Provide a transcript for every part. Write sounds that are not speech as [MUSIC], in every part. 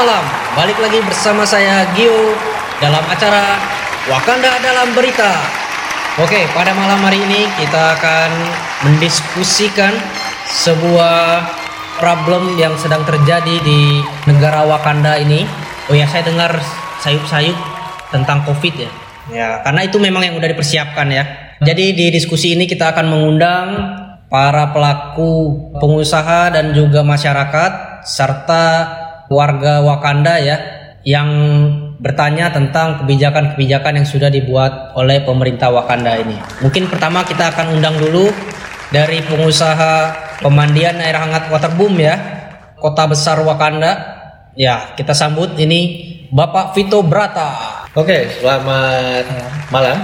malam, balik lagi bersama saya Gio dalam acara Wakanda dalam Berita. Oke, pada malam hari ini kita akan mendiskusikan sebuah problem yang sedang terjadi di negara Wakanda ini. Oh ya, saya dengar sayup-sayup tentang COVID ya. Ya, karena itu memang yang udah dipersiapkan ya. Jadi di diskusi ini kita akan mengundang para pelaku pengusaha dan juga masyarakat serta warga Wakanda ya yang bertanya tentang kebijakan-kebijakan yang sudah dibuat oleh pemerintah Wakanda ini. Mungkin pertama kita akan undang dulu dari pengusaha pemandian air hangat waterboom ya, kota besar Wakanda. Ya, kita sambut ini Bapak Vito Brata. Oke, selamat malam.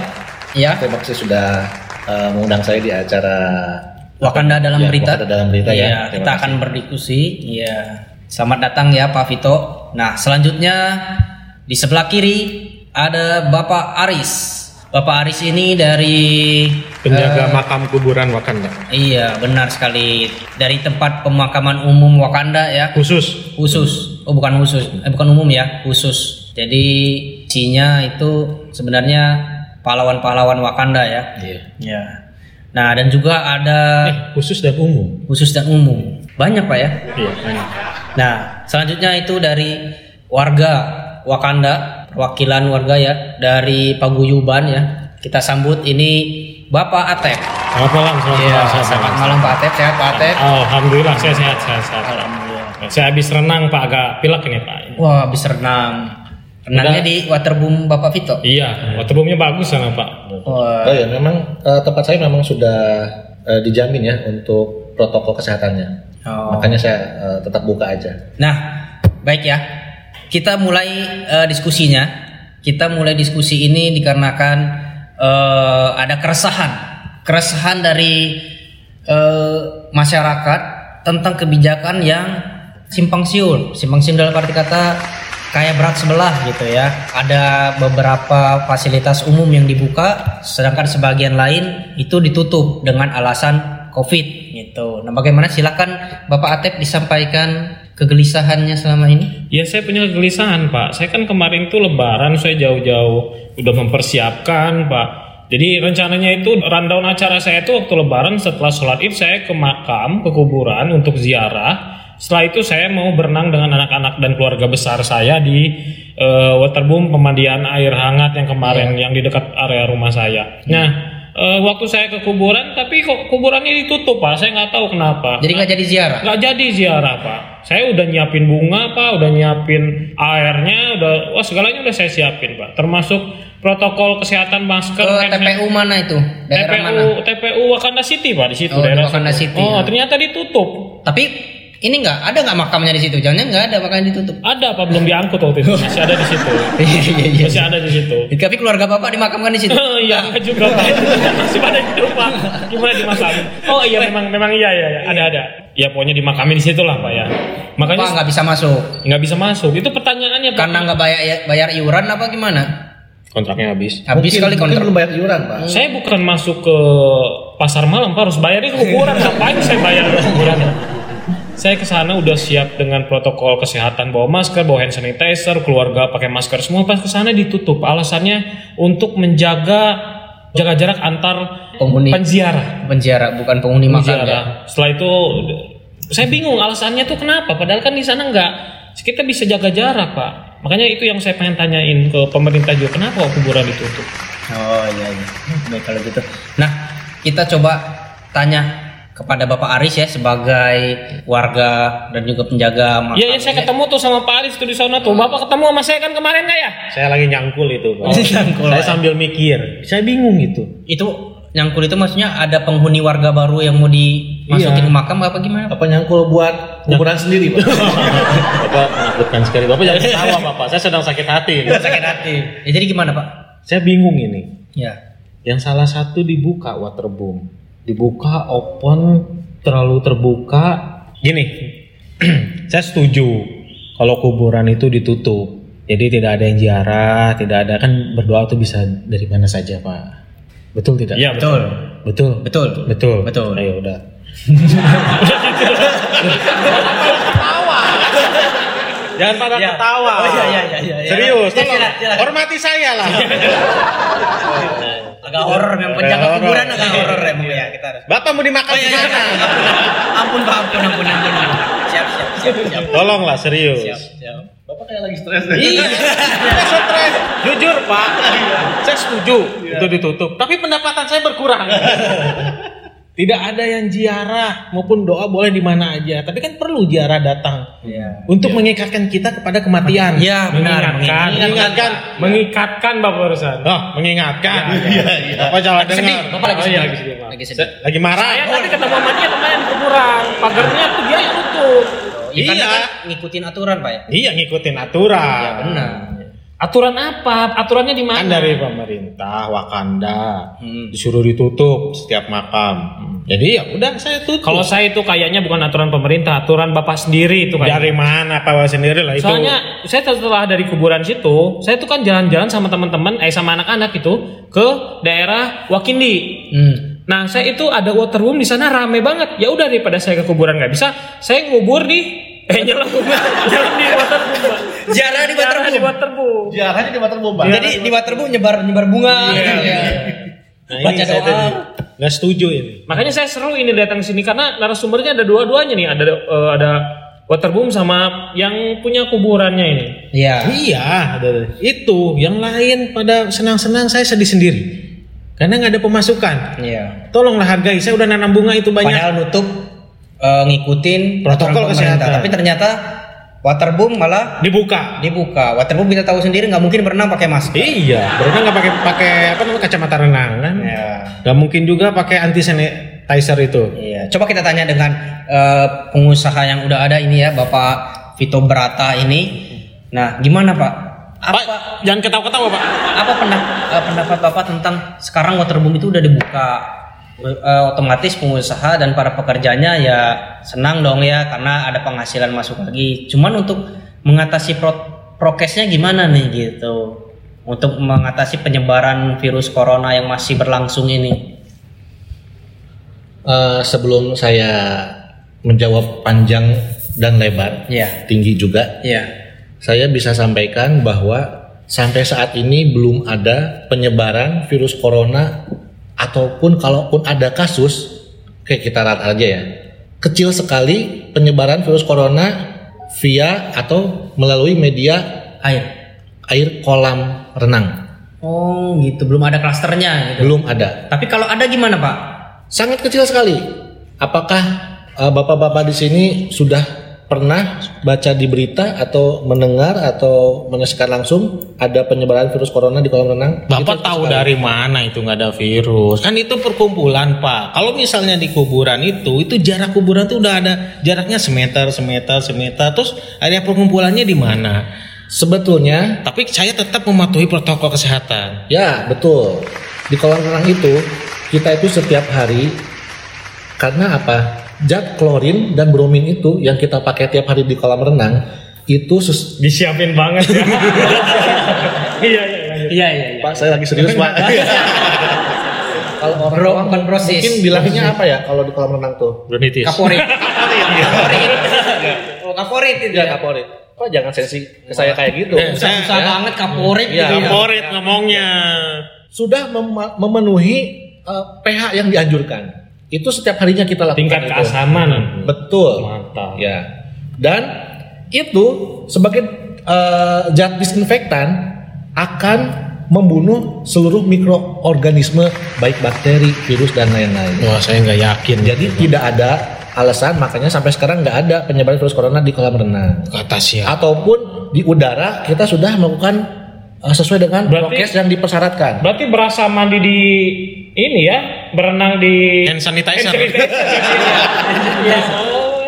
Ya, Terima kasih sudah uh, mengundang saya di acara Wakanda dalam Ya, berita. Wakanda dalam berita, ya. Terima kita akan berdiskusi. Iya. Selamat datang ya Pak Vito. Nah, selanjutnya di sebelah kiri ada Bapak Aris. Bapak Aris ini dari penjaga makam kuburan Wakanda Iya, benar sekali. Dari tempat pemakaman umum Wakanda ya. khusus Khusus. Oh, bukan khusus. Eh, bukan umum ya, khusus. Jadi isinya itu sebenarnya pahlawan-pahlawan Wakanda ya. Iya. Ya. Nah, dan juga ada eh khusus dan umum khusus dan umum. Banyak, Pak ya. iya banyak. Nah, selanjutnya itu dari warga Wakanda, perwakilan warga ya dari Paguyuban ya. Kita sambut ini Bapak Atep. selamat malam selamat Iya, malam selamat malam Pak Atep, sehat Pak Atep. alhamdulillah saya sehat sehat sehat Alhamdulillah. saya habis renang pak agak pilek ini pak Wah, habis renang. Renangnya di waterboom Bapak Vito. iya waterboomnya bagus sana pak Wah, Oh ya, memang uh, tempat saya memang sudah uh, dijamin ya untuk protokol kesehatannya. Oh. Makanya saya uh, tetap buka aja. Nah, baik ya. Kita mulai eh, diskusinya. Kita mulai diskusi ini dikarenakan eh, ada keresahan, keresahan dari eh, masyarakat tentang kebijakan yang simpang siur. Simpang siur dalam arti kata kayak berat sebelah gitu ya. Ada beberapa fasilitas umum yang dibuka, sedangkan sebagian lain itu ditutup dengan alasan COVID gitu. Nah, bagaimana? Silakan Bapak Atep disampaikan kegelisahannya selama ini? ya saya punya kegelisahan pak. Saya kan kemarin tuh lebaran saya jauh-jauh udah mempersiapkan pak. Jadi rencananya itu rundown acara saya itu waktu lebaran setelah sholat id saya ke makam ke kuburan untuk ziarah. Setelah itu saya mau berenang dengan anak-anak dan keluarga besar saya di eh, waterboom pemandian air hangat yang kemarin yang di dekat area rumah saya. Nah eh, waktu saya ke kuburan tapi kok kuburannya ditutup pak saya nggak tahu kenapa Jadi nggak jadi ziarah. nggak jadi ziarah pak saya udah nyiapin bunga pak udah nyiapin airnya udah wah segalanya udah saya siapin pak termasuk protokol kesehatan masker Ke hand TPU mana itu? Daerah mana? TPU TPU Wakanda City pak di situ Oh, daerah Wakanda situ. City, oh ya. ternyata ditutup Tapi ini nggak ada nggak makamnya di situ? Jangan nggak ada makanya ditutup. ada apa belum diangkut waktu itu masih ada di situ [LAUGHS] Iya iya iya. masih ada di situ Tapi keluarga bapak dimakamkan di situ. [LAUGHS] Iya enggak juga pak masih pada hidup pak gimana dimakamin oh iya memang memang iya iya iya. ada ada ya pokoknya dimakamin di situ lah pak ya Pak makanya nggak bisa masuk nggak bisa masuk itu pertanyaannya pak karena nggak bayar bayar iuran apa gimana? kontraknya habis Habis Mungkin- kali kontrak. belum bayar iuran, Pak. Saya bukan masuk ke pasar malam, Pak, harus bayar itu kuburan. Ngapain saya bayar kuburan? Saya ke sana udah siap dengan protokol kesehatan, bawa masker, bawa hand sanitizer, keluarga pakai masker semua. Pas ke sana ditutup. Alasannya untuk menjaga jaga jarak antar Penghuni penziarah. penjara bukan penghuni makam ya. Penziarah. Setelah itu saya bingung alasannya tuh kenapa? Padahal kan di sana nggak kita bisa jaga jarak, Pak. Makanya itu yang saya pengen tanyain ke pemerintah juga kenapa kuburan ditutup? Oh iya iya. Baik kalau gitu. Nah, kita coba tanya kepada Bapak Aris ya sebagai warga dan juga penjaga makam. Iya, ya, saya ketemu tuh sama Pak Aris tuh di sana tuh. Bapak ketemu sama saya kan kemarin nggak ya? Saya lagi nyangkul itu, Pak. Nyangkul, saya ya. sambil mikir. Saya bingung gitu. Itu nyangkul itu maksudnya ada penghuni warga baru yang mau dimasukin Iya. ke makam apa gimana? Apa nyangkul buat kuburan sendiri, Pak? [LAUGHS] Bapak menakutkan sekali. Bapak jangan [LAUGHS] ketawa, Bapak. Saya sedang sakit hati. ini. Sakit hati. Ya, jadi gimana Pak? Saya bingung ini. Ya. Yang salah satu dibuka waterboom. Dibuka open terlalu terbuka. Gini. [CLEARS THROAT] saya setuju kalau kuburan itu ditutup. Jadi tidak ada yang ziarah, tidak ada kan berdoa tuh bisa dari mana saja, Pak. Betul tidak? Iya, Betul. Betul. Betul. Betul. Betul. Ayo udah. Jangan pada Ya. ketawa. Oh, iya, iya, iya, iya. Serius, Ya, silakan, silakan. Hormati saya lah. [LAUGHS] Agak horor memang penjaga kuburan agak horor emang ya kita harus. Bapak mau dimakan Oh di iya, iya, mana? iya. Ampun Pak, ampun, ampun, ampun. ampun. Siap, siap, siap, siap. Tolonglah serius. Siap, siap. Bapak kayak lagi stres. Iya, saya stres. Jujur Pak, saya setuju itu ditutup. Tapi pendapatan saya berkurang. [LAUGHS] Tidak ada yang ziarah maupun doa boleh di mana aja. Tapi kan perlu ziarah datang Iya. untuk mengikatkan kita kepada kematian. Iya, benar. Mengingatkan, Mengingatkan. mengikatkan Bapak barusan. Oh, mengingatkan. Iya, iya. Bapak salah Sedih, dengar. Bapak lagi Oh, sedih. iya, lagi sedih, Pak. Lagi sedih. Lagi marah. Saya tadi ketemu sama dia kemarin di kuburan. Pagarnya tuh dia yang. Iya. Karena Iya. kan ngikutin aturan Pak ya. Iya ngikutin aturan. Iya benar. Aturan apa? Aturannya di mana? Kan dari pemerintah Wakanda Hmm. disuruh ditutup setiap makam. Jadi ya udah saya tutup. Kalau saya itu kayaknya bukan aturan pemerintah, aturan Bapak sendiri itu dari kayaknya. mana Pak sendiri lah itu. Soalnya saya setelah dari kuburan situ, saya tuh kan jalan-jalan sama teman-teman, eh sama anak-anak itu ke daerah Wakindi. Hmm. Nah, saya itu ada waterboom di sana rame banget. Ya udah daripada saya ke kuburan nggak bisa, saya ngubur di eh nyala jalan di waterboom. [LAUGHS] Ziarah di waterboom. di waterboom. Jaranya di waterboom, Pak. Jadi di waterboom nyebar nyebar bunga. Iya. gitu ya. Nah, Baca doa. Nggak setuju ini. Makanya saya seru ini datang sini karena narasumbernya ada dua-duanya nih, ada eh, ada waterboom sama yang punya kuburannya ini. Iya. Iya, ada- itu yang lain pada senang-senang saya sedih sendiri. Karena nggak ada pemasukan. Iya. Tolonglah hargai. Saya udah nanam bunga itu banyak. Padahal nutup eh, ngikutin Protokol kesehatan. Tapi ternyata waterboom malah Dibuka. dibuka. Waterboom kita tahu sendiri nggak mungkin berenang pakai masker. Iya, berenang nggak pakai pakai apa namanya kacamata renang kan? Iya. Nggak mungkin juga pakai anti sanitizer itu. Iya. Coba kita tanya dengan eh, pengusaha yang udah ada ini ya, Bapak Vito Berata ini. Nah, gimana Pak? Apa Pak, jangan ketawa-ketawa pak. apa pendapat, pendapat Bapak tentang sekarang waterboom itu udah dibuka? Eh, otomatis pengusaha dan para pekerjanya ya senang dong ya karena ada penghasilan masuk lagi. Cuman untuk mengatasi pro- prokesnya gimana nih gitu? Untuk mengatasi penyebaran virus corona yang masih berlangsung ini. Eh, sebelum saya menjawab panjang dan lebar, Iya. tinggi juga, Iya. saya bisa sampaikan bahwa sampai saat ini belum ada penyebaran virus corona ataupun kalaupun ada kasus kayak kita lihat aja ya kecil sekali penyebaran virus corona via atau melalui media Air. air kolam renang Oh gitu, belum ada klasternya gitu. belum ada Tapi kalau ada gimana Pak? sangat kecil sekali apakah eh, bapak-bapak di sini sudah pernah baca di berita atau mendengar atau menyaksikan langsung ada penyebaran virus corona di kolam renang Bapak Itu tahu sekali. dari mana itu nggak ada virus? Kan itu perkumpulan pak. Kalau misalnya di kuburan itu, itu jarak kuburan tuh udah ada jaraknya semeter, semeter, semeter. Terus area perkumpulannya di mana? sebetulnya Tapi saya tetap mematuhi protokol kesehatan. Ya, betul. Di kolam renang itu kita itu setiap hari karena apa? Zat klorin dan bromin itu yang kita pakai tiap hari di kolam renang itu sus- Disiapin banget ya. [LAUGHS] Iya, iya, iya. Iya iya. Pak, saya lagi serius, Pak. [LAUGHS] kalau orang Bro, bukan proses. mungkin bilangnya apa ya kalau di kolam renang tuh? Bronitis. Kaporit. [LAUGHS] Kaporit. Oh kaporit itu Ya, ya. kaporit. Kok jangan sensi ke saya kayak gitu? Eh, Susah, susah Ya. banget kaporit Iya, gitu ya. Favorit ngomongnya. Sudah mem- memenuhi eh, pH yang dianjurkan. Itu setiap harinya kita lakukan. Tingkat itu. keasaman. Betul. Mantap. Ya. Dan itu sebagai eh, zat disinfektan akan membunuh seluruh mikroorganisme baik bakteri, virus dan lain-lain. Wah saya nggak yakin. Jadi tidak ada alasan makanya sampai sekarang nggak ada penyebaran virus corona di kolam renang Kata siapa? ataupun di udara kita sudah melakukan sesuai dengan Berarti- prokes yang dipersyaratkan. Berarti berasa mandi di ini ya, berenang di Hand sanitizer. [LAUGHS] Iya.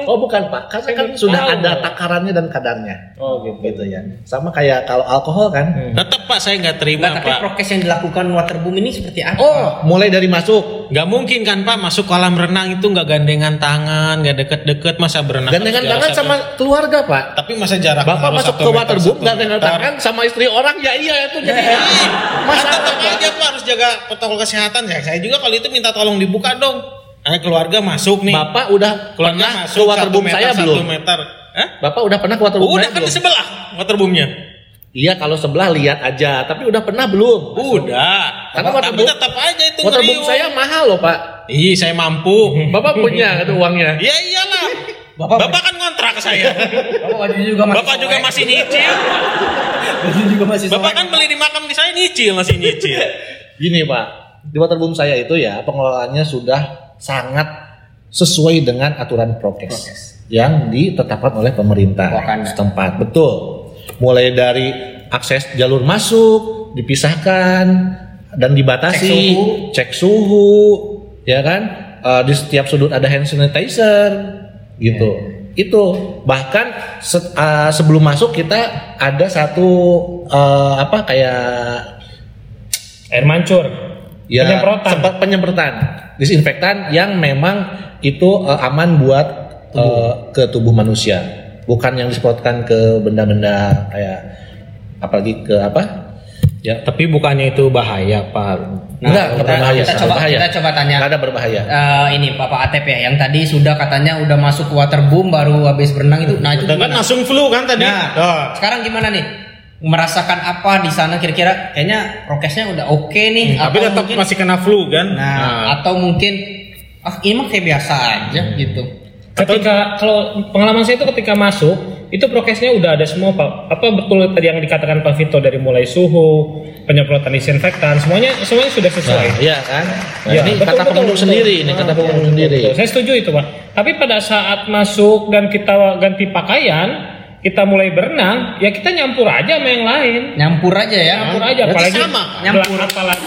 Oh bukan pak, karena kan Saya sudah tahu. ada takarannya dan kadarnya. Oh gitu. gitu ya. Sama kayak kalau alkohol kan. Tetap pak saya nggak terima Nah, tapi pak. prokes yang dilakukan waterboom ini seperti apa? Oh, mulai dari masuk. Nggak mungkin kan pak masuk kolam renang itu nggak gandengan tangan, nggak deket-deket masa berenang. Dan dengan harus tangan sama keluargan pak. Tapi masa jarak Bapak harus masuk ke waterboom satu dan dengan meter. tangan sama istri orang ya iya itu jadi. Masa Masalah tetap pak. aja pak harus jaga protokol kesehatan ya. Saya juga kalau itu minta tolong dibuka dong. Nah, keluarga masuk nih. Bapak udah keluarga pernah masuk ke waterboom meter, saya belum? meter. Hah? Bapak udah pernah ke waterboom Udah kan di sebelah waterboomnya. Iya kalau sebelah lihat aja, tapi udah pernah belum? Udah. Karena tapi waterboom- tetap aja itu Waterboom saya mahal loh pak. Ih, saya mampu. [LAUGHS] Bapak punya itu uangnya. Ya iyalah. [LAUGHS] Bapak- Bapak, kan kontrak ke saya. [LAUGHS] Bapak baju juga masih Bapak juga masih nyicil. baju juga masih Bapak kan beli di makam di saya nyicil, masih nyicil. Gini pak, di waterboom saya itu ya pengelolaannya sudah sangat sesuai dengan aturan prokes, Prokes. yang ditetapkan oleh pemerintah Wakanda. setempat. Betul. Mulai dari akses jalur masuk dipisahkan dan dibatasi, Cek suhu. cek suhu, ya kan? Eh, di setiap sudut ada hand sanitizer, gitu. Itu bahkan se- eh, sebelum masuk kita ada satu eh, apa kayak Air mancur. Ya Penyemprotan. sempat penyemprotan disinfektan yang memang itu eh, aman buat eh, ke tubuh manusia bukan yang disemprotkan ke benda-benda kayak apalagi ke apa ya Tapi bukannya itu bahaya, Pak. Nah, enggak kita- berbahaya kita coba- berbahaya. kita coba tanya. Enggak ada berbahaya Eh, ini Bapak Atep ya, yang tadi sudah katanya udah masuk ke waterboom baru habis berenang itu. Nah itu kan gimana? langsung flu kan tadi. Nah, Oh. sekarang gimana nih? Merasakan apa di sana kira-kira? Kayaknya prokesnya udah oke nih. Hmm, Tapi tetap mungkin- masih kena flu kan. Nah, atau mungkin ah ini mah kayak biasa aja gitu. Ketika kalau pengalaman saya itu ketika masuk itu prokesnya udah ada semua Pak. Apa betul tadi yang dikatakan Pak Vito dari mulai suhu, penyemprotan disinfektan, semuanya semuanya sudah sesuai. nah, iya kan Nah, Ya, ini betul, kata betul, sendiri ini kata Ah, penduduk betul, sendiri betul. Saya setuju itu Pak. Tapi pada saat masuk dan kita ganti pakaian, kita mulai berenang, ya kita nyampur aja sama yang lain. Nyampur aja ya. Nyampur aja, Berarti apalagi sama. Nyampur. apalagi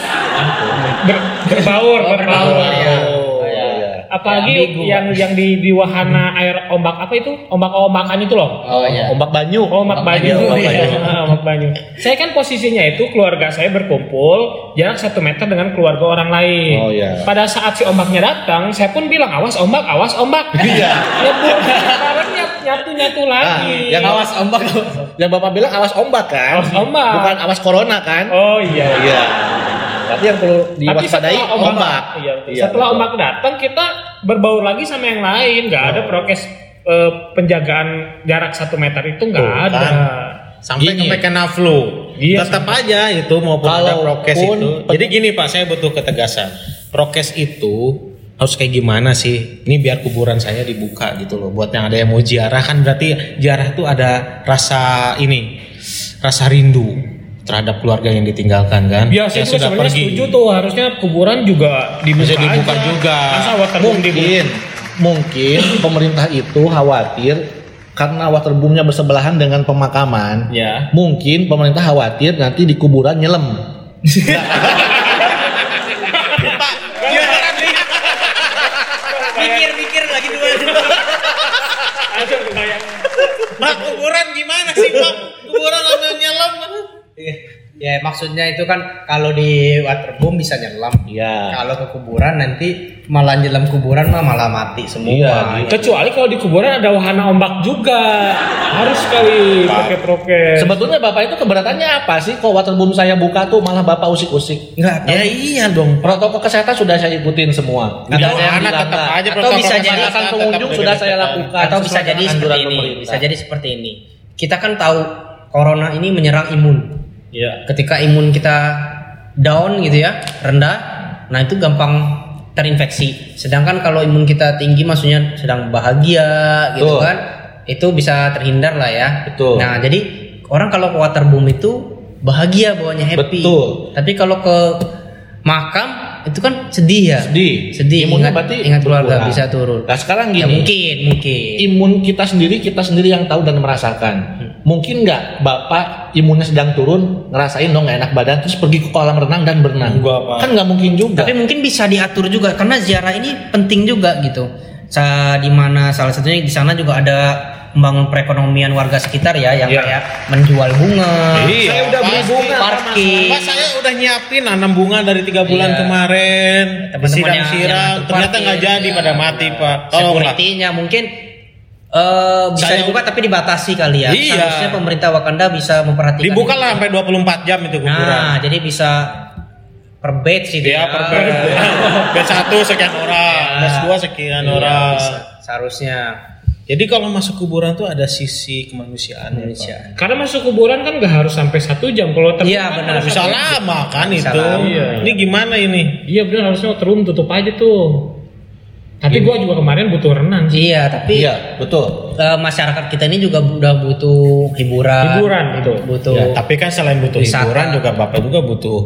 ber- berbaur, Oh, berbaur, berbaur. ya. oh Ya. iya Apalagi Ya, ambigu, yang yang di di wahana air ombak apa itu? Ombak-ombakan itu loh. Oh iya. ombak banyu Oh, ombak Ombak banyu. banyu, Iya, iya. ah, ombak banyu. Saya kan posisinya itu keluarga saya berkumpul jarak satu meter dengan keluarga orang lain. Oh, iya. Pada saat si ombaknya datang, saya pun bilang awas ombak, awas ombak. Iya. [LAUGHS] Nyebur, sekarang nyatu nyatu lagi. Ah, yang Awas ombak. [LAUGHS] yang bapak bilang awas ombak kan Awas ombak. bukan awas corona kan Oh iya. Iya. Tapi yang perlu diwaspadai ombak. ombak, iya, Iya, setelah betul. ombak datang kita berbaur lagi sama yang lain, nggak ada prokes eh, penjagaan jarak satu meter itu nggak ada. kan. Sampai Gini. sampai kena flu. Iya, Tetap aja itu maupun ada Kalaupun prokes itu. Jadi gini Pak, saya butuh ketegasan. Prokes itu harus kayak gimana sih? Ini biar kuburan saya dibuka gitu loh. Buat yang ada yang mau ziarah kan berarti ziarah tuh ada rasa ini, rasa rindu terhadap keluarga yang ditinggalkan kan. Biasa yang juga sebenarnya setuju tuh harusnya kuburan juga dibuka, Bisa dibuka aja. juga. Masa waterboom dibuka? Mungkin mungkin pemerintah itu khawatir karena waterboomnya bersebelahan dengan pemakaman. Ya. Mungkin pemerintah khawatir nanti di kuburan nyelem. [LAUGHS] lagi dua. Langsung kebayang. Pak, kuburan gimana sih Pak? Kuburan sambil nyelam. Ya maksudnya itu kan kalau di waterboom bisa nyelam. Iya. Kalau ke kuburan nanti malah nyelam kuburan mah malah mati semua. Iya, gitu. Kecuali kalau di kuburan ada wahana ombak juga. Harus sekali pakai prokes. Sebetulnya bapak itu keberatannya apa sih? Kok waterboom saya buka tuh malah bapak usik-usik? Enggak. Ya iya dong. Protokol kesehatan sudah saya ikutin semua. Atau ada yang anak tetap aja Atau bisa jadi pengunjung sudah saya lakukan. Atau bisa jadi seperti ini. Bisa jadi seperti ini. Kita kan tahu corona ini menyerang imun. Iya. Ketika imun kita down gitu ya, rendah, nah itu gampang terinfeksi. Sedangkan kalau imun kita tinggi maksudnya sedang bahagia gitu Betul. kan, itu bisa terhindar lah ya. Betul. Nah, jadi orang kalau ke waterboom itu bahagia bawanya happy. Betul. Tapi kalau ke makam itu kan sedih ya. Sedih. Sedih. Imunnya ingat, berarti ingat keluarga berkurang. bisa turun. Nah sekarang Ya gini. mungkin, mungkin. imun kita sendiri kita sendiri yang tahu dan merasakan. Mungkin nggak bapak imunnya sedang turun ngerasain dong nggak enak badan terus pergi ke kolam renang dan berenang. Enggak, Pak. Kan nggak mungkin juga. Tapi mungkin bisa diatur juga karena ziarah ini penting juga gitu. Sa di mana salah satunya di sana juga ada membangun perekonomian warga sekitar ya yang Iya. kayak menjual bunga. Iya, Saya udah beli bunga, parkir. Pak saya udah nyiapin nanam bunga dari tiga bulan Iya. kemarin. Teman-teman yang- yang Ternyata nggak jadi ya. pada mati Pak. Tolong. Security-nya mungkin eh, bisa Saya- dibuka tapi dibatasi kali ya. Iya. Seharusnya pemerintah Wakanda bisa memperhatikan. Dibuka lah sampai 24 jam itu kuburan. Nah, jadi bisa per bed sih Dia per bed. bed [LAUGHS] satu sekian orang, bed dua sekian Iya, orang. bisa. Seharusnya. Jadi kalau masuk kuburan tuh ada sisi kemanusiaan. Indonesia. Karena masuk kuburan kan nggak harus sampai satu jam. Kalau terbang Iya, kan benar. Bisa lama kan Bisa itu. lama. Iya. Ini gimana ini? Iya benar harusnya waterboom tutup aja tuh. Tapi gua juga kemarin butuh renang sih. Iya, tapi Iya, betul. eh, masyarakat kita ini juga udah butuh hiburan. Hiburan, betul. Butuh. Ya, tapi kan selain butuh Wisata. hiburan juga Bapak juga butuh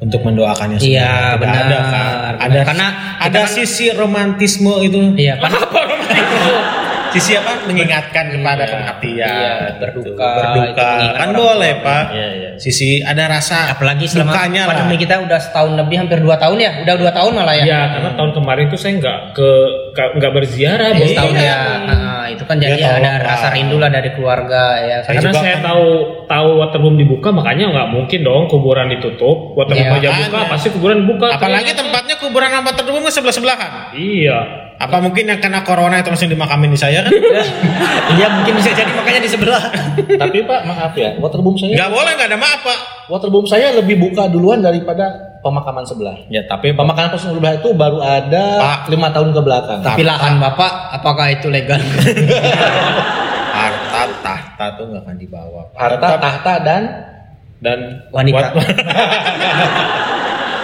untuk mendoakannya semua. Iya, benar. Ada kan? Ada Karena ada kan- sisi romantisme itu. Iya, kan [LAUGHS] Sisi apa? Mengingatkan kepada Iya, kematian. iya, gitu. berduka, Berduka. itu mengingat Kan orang boleh. Pak. Iya, iya. Sisi ada rasa apalagi selama dukanya lah. pandemi kita udah setahun lebih hampir dua tahun ya, udah dua tahun malah ya. Iya, karena tahun kemarin tuh saya nggak ke nggak berziarah, Iya, Bos. setahun Iya. ya. Nah, itu kan jadi Ya, ada tolong, rasa Pak. rindu lah dari keluarga ya. Karena juga saya kan- tahu tahu waterboom dibuka, makanya nggak mungkin dong kuburan ditutup. Waterboom Iya, aja buka, pasti kuburan buka. Apalagi tempatnya kuburan apa terbum sebelah sebelahan. Iya. Apa mungkin yang kena corona itu langsung dimakamin di saya kan? [LAUGHS] Iya mungkin bisa jadi makanya di sebelah. Tapi Pak, maaf ya, waterboom saya Nggak boleh, nggak ada maaf pak. waterboom saya lebih buka duluan daripada pemakaman sebelah. Ya tapi Pemakaman sebelah itu baru ada Pak. lima tahun ke belakang. Tapi lahan bapak, apakah itu legal? [LAUGHS] harta tahta tuh nggak akan dibawa. Pak. harta, tahta dan dan Wanita. [LAUGHS]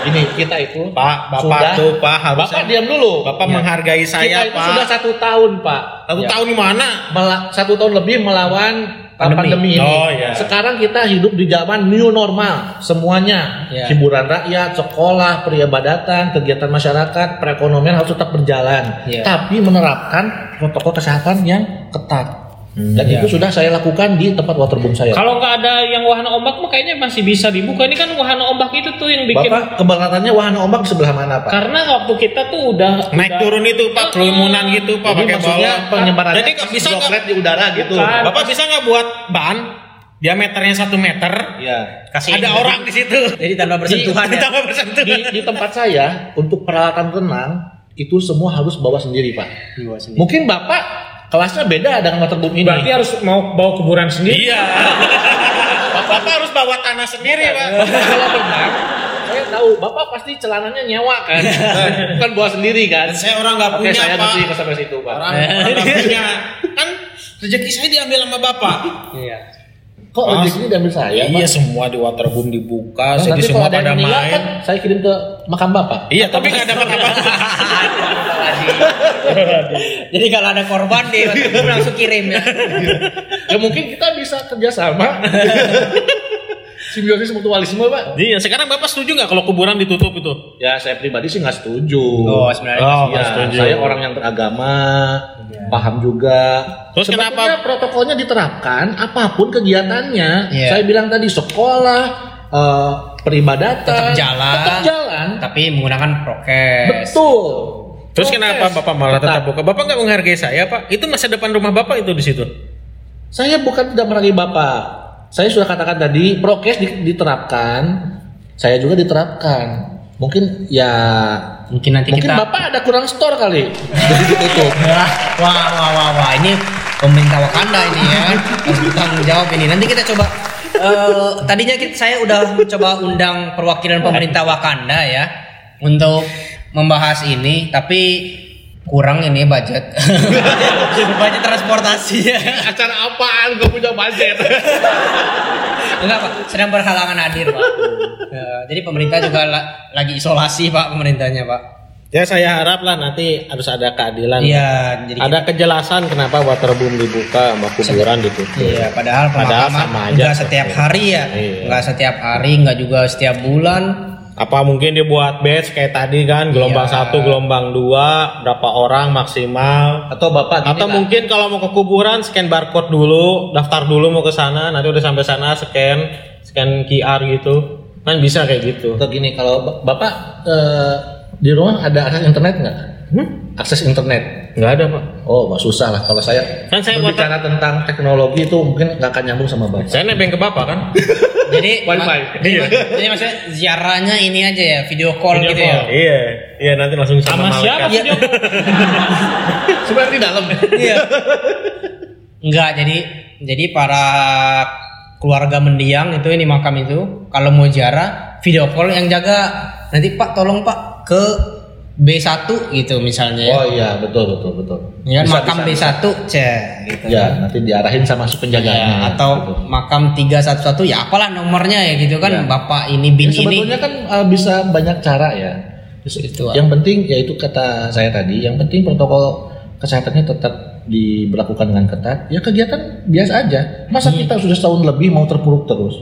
Ini kita itu Pak, bapak sudah, tuh pak harus. Bapak diam dulu. Bapak Ya. menghargai saya kita itu pak. sudah satu tahun Pak. Satu Ya. tahun di mana? Mela- satu tahun lebih melawan Pandemi. pandemi, ini. Oh, iya. Sekarang kita hidup di zaman new normal semuanya. Iya. Hiburan rakyat, sekolah, peribadatan, kegiatan masyarakat, perekonomian harus tetap berjalan. Iya. Tapi menerapkan protokol kesehatan yang ketat. Dan Iya. itu sudah saya lakukan di tempat waterboom saya. Kalau nggak ada yang wahana ombak mah kayaknya masih bisa dibuka. Ini kan wahana ombak itu tuh yang bikin Bapak kebakarannya wahana ombak di sebelah mana Pak? karena waktu kita tuh udah Naik udah- turun itu pak, kerumunan gitu pak Jadi pakai maksudnya bawah. penyebarannya Jadi nggak bisa nggak? di udara gitu. Bukan. Bapak bisa nggak buat ban diameternya satu meter? Ya. Kasih Ada orang di situ. Jadi tanpa bersentuhan ya. Tanpa bersentuhan. Di, di tempat saya untuk peralatan renang itu semua harus bawa sendiri Pak. Mungkin Bapak kelasnya beda dengan waterboom ini. berarti harus mau bawa kuburan sendiri. Iya. Bapak harus bawa tanah sendiri pak. Bapak kalau berenang, saya tahu Bapak pasti celananya nyewa kan, bukan bawa sendiri kan. Saya orang nggak Oke, punya saya pak. nanti ke sampai situ Pak. Orang orang punya. Kan rezeki saya diambil sama bapak. Iya. Kok rezekinya diambil saya Pak? Iya semua di waterboom dibuka, Nah, jadi semua ada pada main. kan saya kirim ke makam Bapak. Iya, tapi nggak dapat [LAUGHS] apa-apa. Jadi kalau ada korban di waterboom langsung kirim ya. [LAUGHS] ya mungkin kita bisa kerjasama. [LAUGHS] Simbiosis mutualisme Pak. Iya, sekarang bapak setuju nggak kalau kuburan ditutup itu? Ya saya pribadi sih nggak setuju. Oh, sebenarnya Oh, nggak setuju. saya orang yang beragama, paham juga. Terus Sebetulnya kenapa- protokolnya diterapkan apa pun kegiatannya? Iya. Saya bilang tadi sekolah, eh, peribadatan Tetap jalan. tetap jalan. Tapi menggunakan prokes. Betul. Terus Prokes. kenapa bapak malah tetap Tetap. buka? Bapak nggak menghargai saya pak? Itu masa depan rumah bapak itu di situ. Saya bukan tidak meragai bapak. Saya sudah katakan tadi prokes di- diterapkan. Saya juga diterapkan. Mungkin ya Mungkin nanti mungkin kita bapak ada kurang store kali. Jadi ditutup. [LAUGHS] Wah, wah, wah, wah, wah, ini pemerintah Wakanda ini ya harus bertanggung jawab ini. Nanti kita coba. eh, tadinya kita, saya udah coba undang perwakilan pemerintah Wakanda ya untuk membahas ini, tapi kurang ini budget, [LAUGHS] budget transportasinya. Acara apaan? Gak punya budget. [LAUGHS] Enggak pak, sedang berhalangan hadir pak. Ya, [LAUGHS] jadi pemerintah juga la- lagi isolasi pak pemerintahnya pak. Ya saya harap lah nanti harus ada keadilan. Iya, jadi Ada kejelasan kenapa waterboom dibuka, sama kuburan ditutup. Iya, padahal Padahal sama aja. nggak setiap hari ya, Iya. nggak setiap hari, nggak juga setiap bulan. Apa mungkin dia buat batch kayak tadi kan, gelombang Iya. satu, gelombang dua, berapa orang maksimal. Atau bapak gini Atau lah. mungkin kalau mau ke kuburan scan barcode dulu, daftar dulu mau ke sana, nanti udah sampai sana scan, scan QR gitu. Kan bisa kayak gitu. Atau gini kalau ba- bapak eh, di rumah ada akses internet nggak? Hmm? Akses internet? Nggak ada pak. Oh, nggak susah lah. Kalau saya Kan saya buat- berbicara tentang teknologi itu mungkin nggak akan nyambung sama bapak. Saya nebeng ke bapak kan. [LAUGHS] Jadi, Wifi. ma- jadi, jadi maksudnya ziarahnya ini aja ya, video call Video gitu call. ya. Iya, iya nanti langsung sama, Sama siapa malaikat. Iya. video call? [LAUGHS] Sebenarnya di dalam. Iya. Enggak, jadi jadi para keluarga mendiang itu ini makam itu kalau mau ziarah video call yang jaga nanti Pak tolong Pak ke B1 gitu misalnya ya. Oh iya, betul betul betul. Ya, Bisa, makam bisa, B1 C gitu. Ya, nanti diarahin sama si penjaganya. Ya, atau gitu. makam 311 ya apalah nomornya ya gitu kan Ya. Bapak ini bin Ya, ini. sebetulnya kan uh, bisa banyak cara ya. Itu, yang penting yaitu kata saya tadi, yang penting protokol kesehatannya tetap diberlakukan dengan ketat. Ya kegiatan biasa aja. Masa Hmm. kita sudah setahun lebih mau terpuruk terus?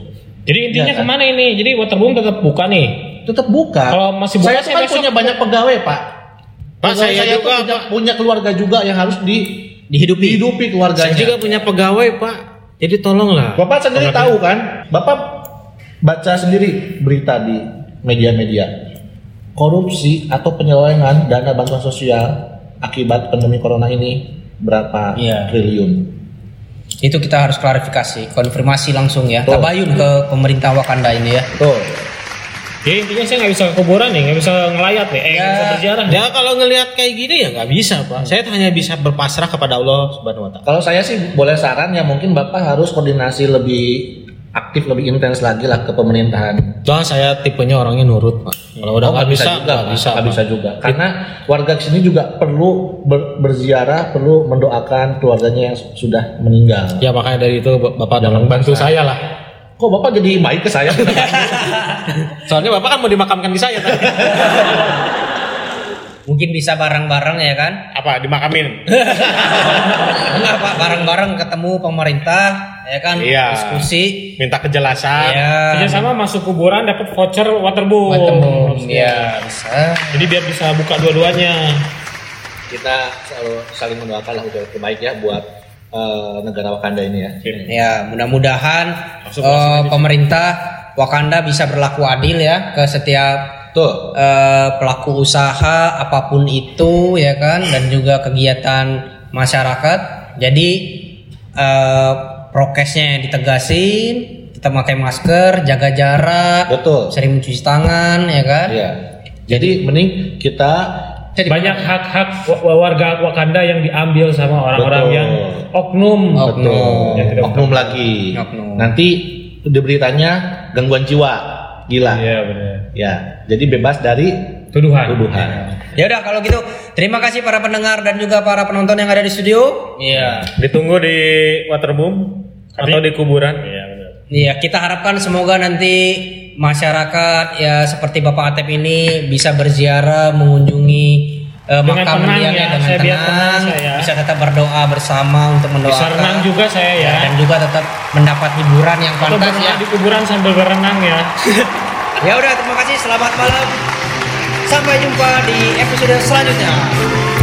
Jadi intinya Iya kan? ke mana ini? Jadi waterboom tetap buka nih. Tetap buka. Kalau masih buka saya sih kan besok- punya banyak pegawai pak. Pak, Pegawai saya tuh juga, punya, punya keluarga juga yang harus di Dihidupi. dihidupi keluarganya. Saya juga punya pegawai, Pak. Jadi tolonglah. Bapak sendiri tahu kan? Bapak baca sendiri berita di media-media. Korupsi atau penyelewengan dana bantuan sosial akibat pandemi corona ini berapa Iya. triliun? Itu kita harus klarifikasi, konfirmasi langsung ya. Betul. Tabayun ke pemerintah Wakanda ini ya. Tuh. Jadi intinya saya nggak bisa ke kuburan nih, nggak bisa ngelayat nih, eh nggak Ya. bisa berziarah. Ya kalau ngelihat kayak gini ya nggak bisa, Pak. Saya hanya bisa berpasrah kepada Allah Subhanahu wa taala. Kalau saya sih boleh saran ya mungkin Bapak harus koordinasi lebih aktif lebih intens lagi lah ke pemerintahan. Wah, saya tipenya orangnya nurut, Pak. Kalau udah Oh, nggak bisa, juga, nggak Pak. bisa. Nggak Pak. bisa juga. Karena warga sini juga perlu ber- berziarah, perlu mendoakan keluarganya yang sudah meninggal. Ya makanya dari itu Bapak tolong bantu saya lah. Kok Bapak jadi baik ke saya? [LAUGHS] Soalnya Bapak kan mau dimakamkan di saya tadi. [LAUGHS] Mungkin bisa bareng-bareng ya kan? Apa dimakamin? [LAUGHS] Enggak Pak, bareng-bareng ketemu pemerintah ya kan? Iya. Diskusi. Minta kejelasan. Ya. Kerjasama masuk kuburan dapat voucher waterboom. Ketemu. Ya, bisa. Jadi biar bisa buka dua-duanya. Kita selalu saling mendoakan lah udah terbaik ya buat eh, negara Wakanda ini ya. Ya, mudah-mudahan eh, pemerintah Wakanda bisa berlaku adil ya ke setiap Tuh. eh, pelaku usaha apa pun itu ya kan dan juga kegiatan masyarakat. Jadi eh, prokesnya ditegasin, kita pakai masker, jaga jarak, Betul. sering mencuci tangan ya kan. Iya. Jadi mending kita Banyak hak-hak wa- warga Wakanda yang diambil sama orang-orang yang oknum. Oknum. Yang tidak oknum lagi. Oknum. Nanti di beritanya gangguan jiwa, gila. Iya benar. Ya, jadi bebas dari Tuduhan. tuduhan. Ya udah kalau gitu terima kasih para pendengar dan juga para penonton yang ada di studio. Iya. Ditunggu di waterboom atau di kuburan. Iya benar. Iya, kita harapkan semoga nanti masyarakat ya seperti Bapak Atep ini bisa berziarah mengunjungi eh, Dengan makam tenang ya, dengan saya tenang, tenang saya. bisa tetap berdoa bersama untuk mendoakan. Bisa renang juga saya ya. dan juga tetap mendapat hiburan yang Atau pantas ya. di kuburan sambil berenang ya. [LAUGHS] Ya udah, terima kasih. Selamat malam. Sampai jumpa di episode selanjutnya.